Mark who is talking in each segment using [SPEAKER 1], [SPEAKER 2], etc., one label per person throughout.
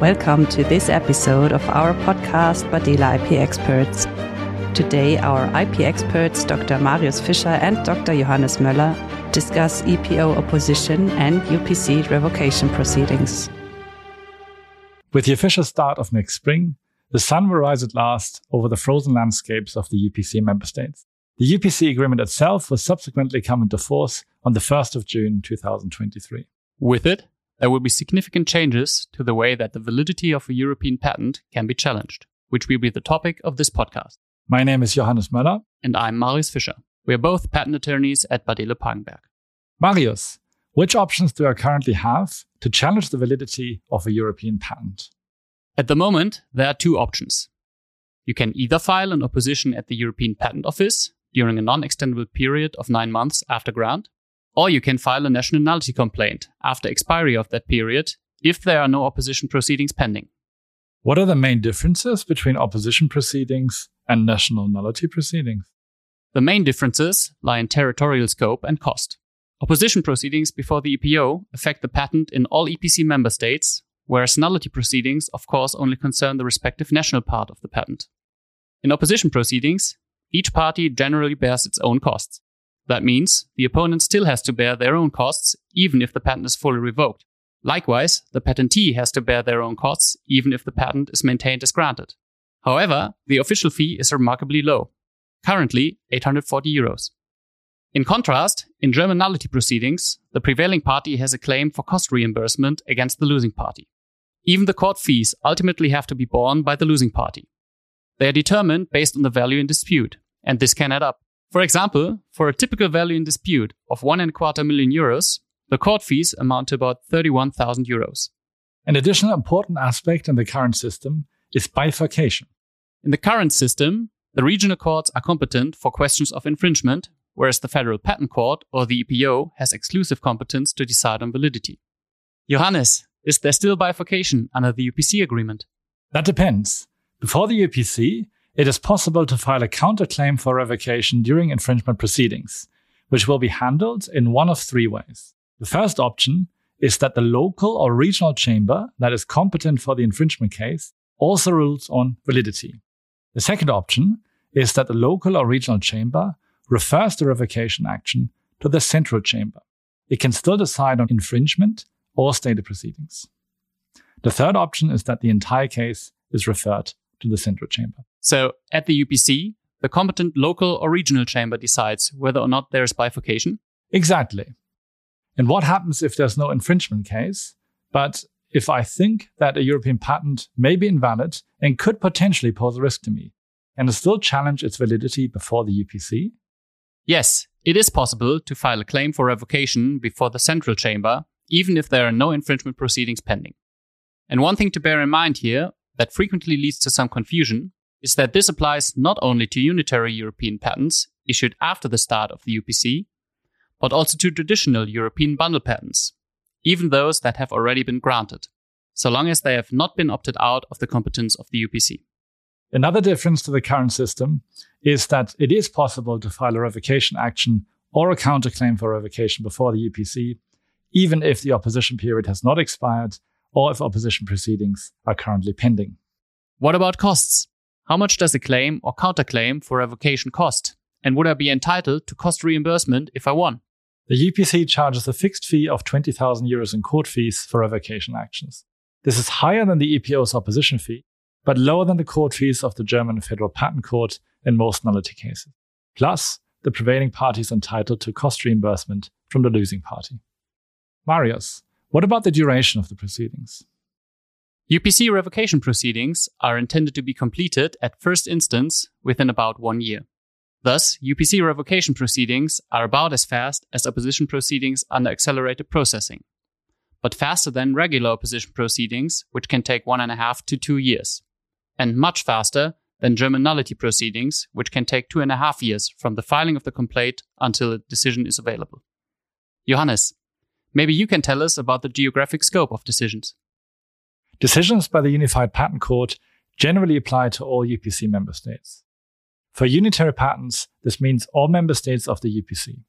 [SPEAKER 1] Welcome to this episode of our podcast Bardehle IP Experts. Today, our IP experts, Dr. Marius Fischer and Dr. Johannes Möller, discuss EPO opposition and UPC revocation proceedings.
[SPEAKER 2] With the official start of next spring, the sun will rise at last over the frozen landscapes of the UPC member states. The UPC agreement itself will subsequently come into force on the 1st of June 2023.
[SPEAKER 3] With it, there will be significant changes to the way that the validity of a European patent can be challenged, which will be the topic of this podcast.
[SPEAKER 2] My name is Johannes Möller.
[SPEAKER 3] And I'm Marius Fischer. We are both patent attorneys at Bardehle Pagenberg.
[SPEAKER 2] Marius, which options do I currently have to challenge the validity of a European patent?
[SPEAKER 3] At the moment, there are two options. You can either file an opposition at the European Patent Office during a non extendable period of nine months after grant, or you can file a national nullity complaint after expiry of that period if there are no opposition proceedings pending.
[SPEAKER 2] What are the main differences between opposition proceedings and national nullity proceedings?
[SPEAKER 3] The main differences lie in territorial scope and cost. Opposition proceedings before the EPO affect the patent in all EPC member states, whereas nullity proceedings, of course, only concern the respective national part of the patent. In opposition proceedings, each party generally bears its own costs. That means the opponent still has to bear their own costs, even if the patent is fully revoked. Likewise, the patentee has to bear their own costs, even if the patent is maintained as granted. However, the official fee is remarkably low, currently 840 euros. In contrast, in German nullity proceedings, the prevailing party has a claim for cost reimbursement against the losing party. Even the court fees ultimately have to be borne by the losing party. They are determined based on the value in dispute, and this can add up. For example, for a typical value in dispute of one and a quarter million euros, the court fees amount to about 31,000 euros.
[SPEAKER 2] An additional important aspect in the current system is bifurcation.
[SPEAKER 3] In the current system, the regional courts are competent for questions of infringement, whereas the Federal Patent Court or the EPO has exclusive competence to decide on validity. Johannes, is there still bifurcation under the UPC agreement?
[SPEAKER 2] That depends. Before the UPC, it is possible to file a counterclaim for revocation during infringement proceedings, which will be handled in one of three ways. The first option is that the local or regional chamber that is competent for the infringement case also rules on validity. The second option is that the local or regional chamber refers the revocation action to the central chamber. It can still decide on infringement or stay the proceedings. The third option is that the entire case is referred to the central chamber.
[SPEAKER 3] So at the UPC, the competent local or regional chamber decides whether or not there is bifurcation?
[SPEAKER 2] Exactly. And what happens if there's no infringement case, but if I think that a European patent may be invalid and could potentially pose a risk to me, and I still challenge its validity before the UPC?
[SPEAKER 3] Yes, it is possible to file a claim for revocation before the central chamber, even if there are no infringement proceedings pending. And one thing to bear in mind here that frequently leads to some confusion is that this applies not only to unitary European patents issued after the start of the UPC, but also to traditional European bundle patents, even those that have already been granted, so long as they have not been opted out of the competence of the UPC.
[SPEAKER 2] Another difference to the current system is that it is possible to file a revocation action or a counterclaim for revocation before the UPC, even if the opposition period has not expired or if opposition proceedings are currently pending.
[SPEAKER 3] What about costs? How much does a claim or counterclaim for revocation cost? And would I be entitled to cost reimbursement if I won?
[SPEAKER 2] The UPC charges a fixed fee of 20,000 euros in court fees for revocation actions. This is higher than the EPO's opposition fee, but lower than the court fees of the German Federal Patent Court in most nullity cases. Plus, the prevailing party is entitled to cost reimbursement from the losing party. Marius, what about the duration of the proceedings?
[SPEAKER 3] UPC revocation proceedings are intended to be completed at first instance within about one year. Thus, UPC revocation proceedings are about as fast as opposition proceedings under accelerated processing, but faster than regular opposition proceedings, which can take one and a half to two years, and much faster than German nullity proceedings, which can take two and a half years from the filing of the complaint until a decision is available. Johannes, maybe you can tell us about the geographic scope of decisions.
[SPEAKER 2] Decisions by the Unified Patent Court generally apply to all UPC member states. For unitary patents, this means all member states of the UPC.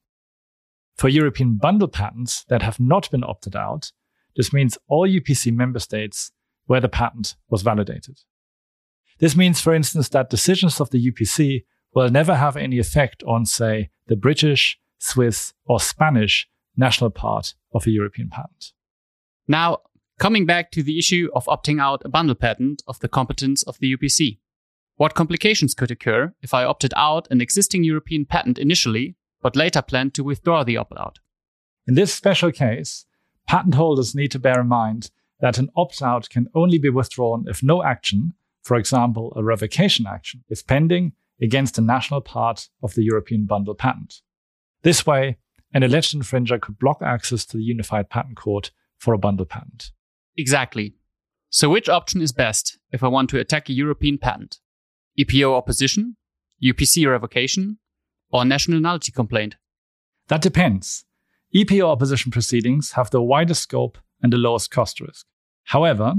[SPEAKER 2] For European bundle patents that have not been opted out, this means all UPC member states where the patent was validated. This means, for instance, that decisions of the UPC will never have any effect on, say, the British, Swiss, or Spanish national part of a European patent.
[SPEAKER 3] Now, coming back to the issue of opting out a bundle patent of the competence of the UPC. What complications could occur if I opted out an existing European patent initially, but later planned to withdraw the opt out?
[SPEAKER 2] In this special case, patent holders need to bear in mind that an opt out can only be withdrawn if no action, for example, a revocation action, is pending against a national part of the European bundle patent. This way, an alleged infringer could block access to the Unified Patent Court for a bundle patent.
[SPEAKER 3] Exactly. So, which option is best if I want to attack a European patent? EPO opposition, UPC revocation, or national nullity complaint?
[SPEAKER 2] That depends. EPO opposition proceedings have the widest scope and the lowest cost risk. However,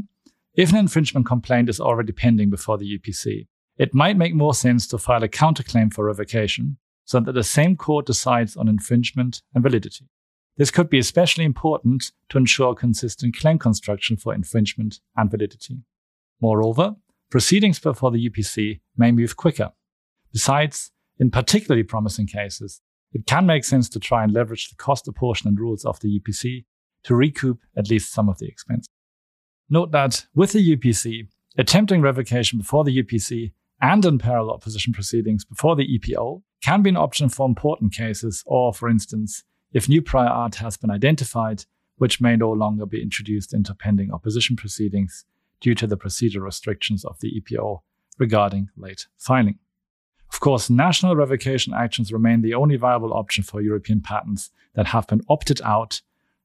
[SPEAKER 2] if an infringement complaint is already pending before the UPC, it might make more sense to file a counterclaim for revocation so that the same court decides on infringement and validity. This could be especially important to ensure consistent claim construction for infringement and validity. Moreover, proceedings before the UPC may move quicker. Besides, in particularly promising cases, it can make sense to try and leverage the cost apportionment rules of the UPC to recoup at least some of the expense. Note that with the UPC, attempting revocation before the UPC and in parallel opposition proceedings before the EPO can be an option for important cases or, for instance, if new prior art has been identified, which may no longer be introduced into pending opposition proceedings due to the procedural restrictions of the EPO regarding late filing. Of course, national revocation actions remain the only viable option for European patents that have been opted out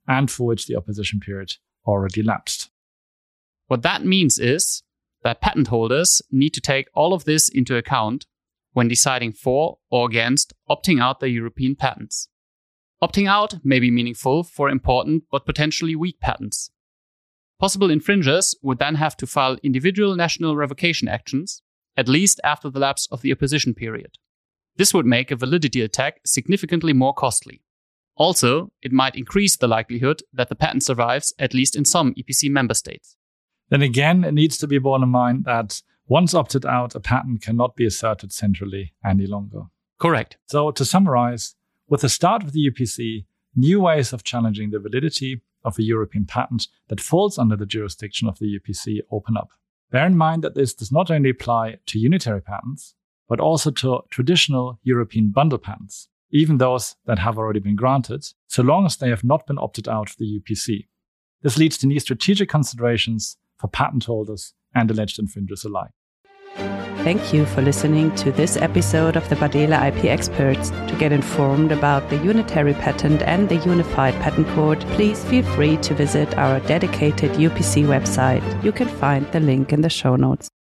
[SPEAKER 2] and for which the opposition period already lapsed.
[SPEAKER 3] What that means is that patent holders need to take all of this into account when deciding for or against opting out their European patents. Opting out may be meaningful for important but potentially weak patents. Possible infringers would then have to file individual national revocation actions, at least after the lapse of the opposition period. This would make a validity attack significantly more costly. Also, it might increase the likelihood that the patent survives at least in some EPC member states.
[SPEAKER 2] Then again, it needs to be borne in mind that once opted out, a patent cannot be asserted centrally any longer.
[SPEAKER 3] Correct.
[SPEAKER 2] So, to summarize, with the start of the UPC, new ways of challenging the validity of a European patent that falls under the jurisdiction of the UPC open up. Bear in mind that this does not only apply to unitary patents, but also to traditional European bundle patents, even those that have already been granted, so long as they have not been opted out of the UPC. This leads to new strategic considerations for patent holders and alleged infringers alike.
[SPEAKER 1] Thank you for listening to this episode of the Bardehle IP Experts. To get informed about the Unitary Patent and the Unified Patent Court, please feel free to visit our dedicated UPC website. You can find the link in the show notes.